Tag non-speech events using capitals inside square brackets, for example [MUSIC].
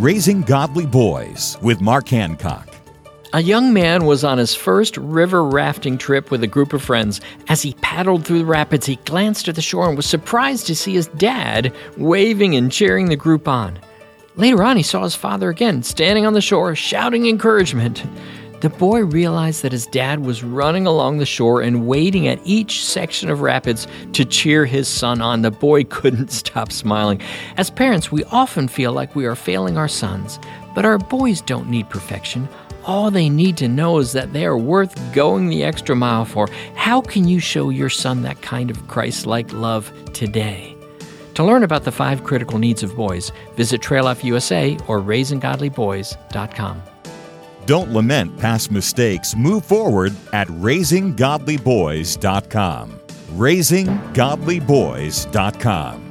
Raising Godly Boys with Mark Hancock. A young man was on his first river rafting trip with a group of friends. As he paddled through the rapids, he glanced at the shore and was surprised to see his dad waving and cheering the group on. Later on, he saw his father again, standing on the shore, shouting encouragement. The boy realized that his dad was running along the shore and waiting at each section of rapids to cheer his son on. The boy couldn't [LAUGHS] stop smiling. As parents, we often feel like we are failing our sons, but our boys don't need perfection. All they need to know is that they are worth going the extra mile for. How can you show your son that kind of Christ like love today? To learn about the five critical needs of boys, visit Trail Life USA or RaisingGodlyBoys.com. Don't lament past mistakes. Move forward at raisinggodlyboys.com. Raisinggodlyboys.com.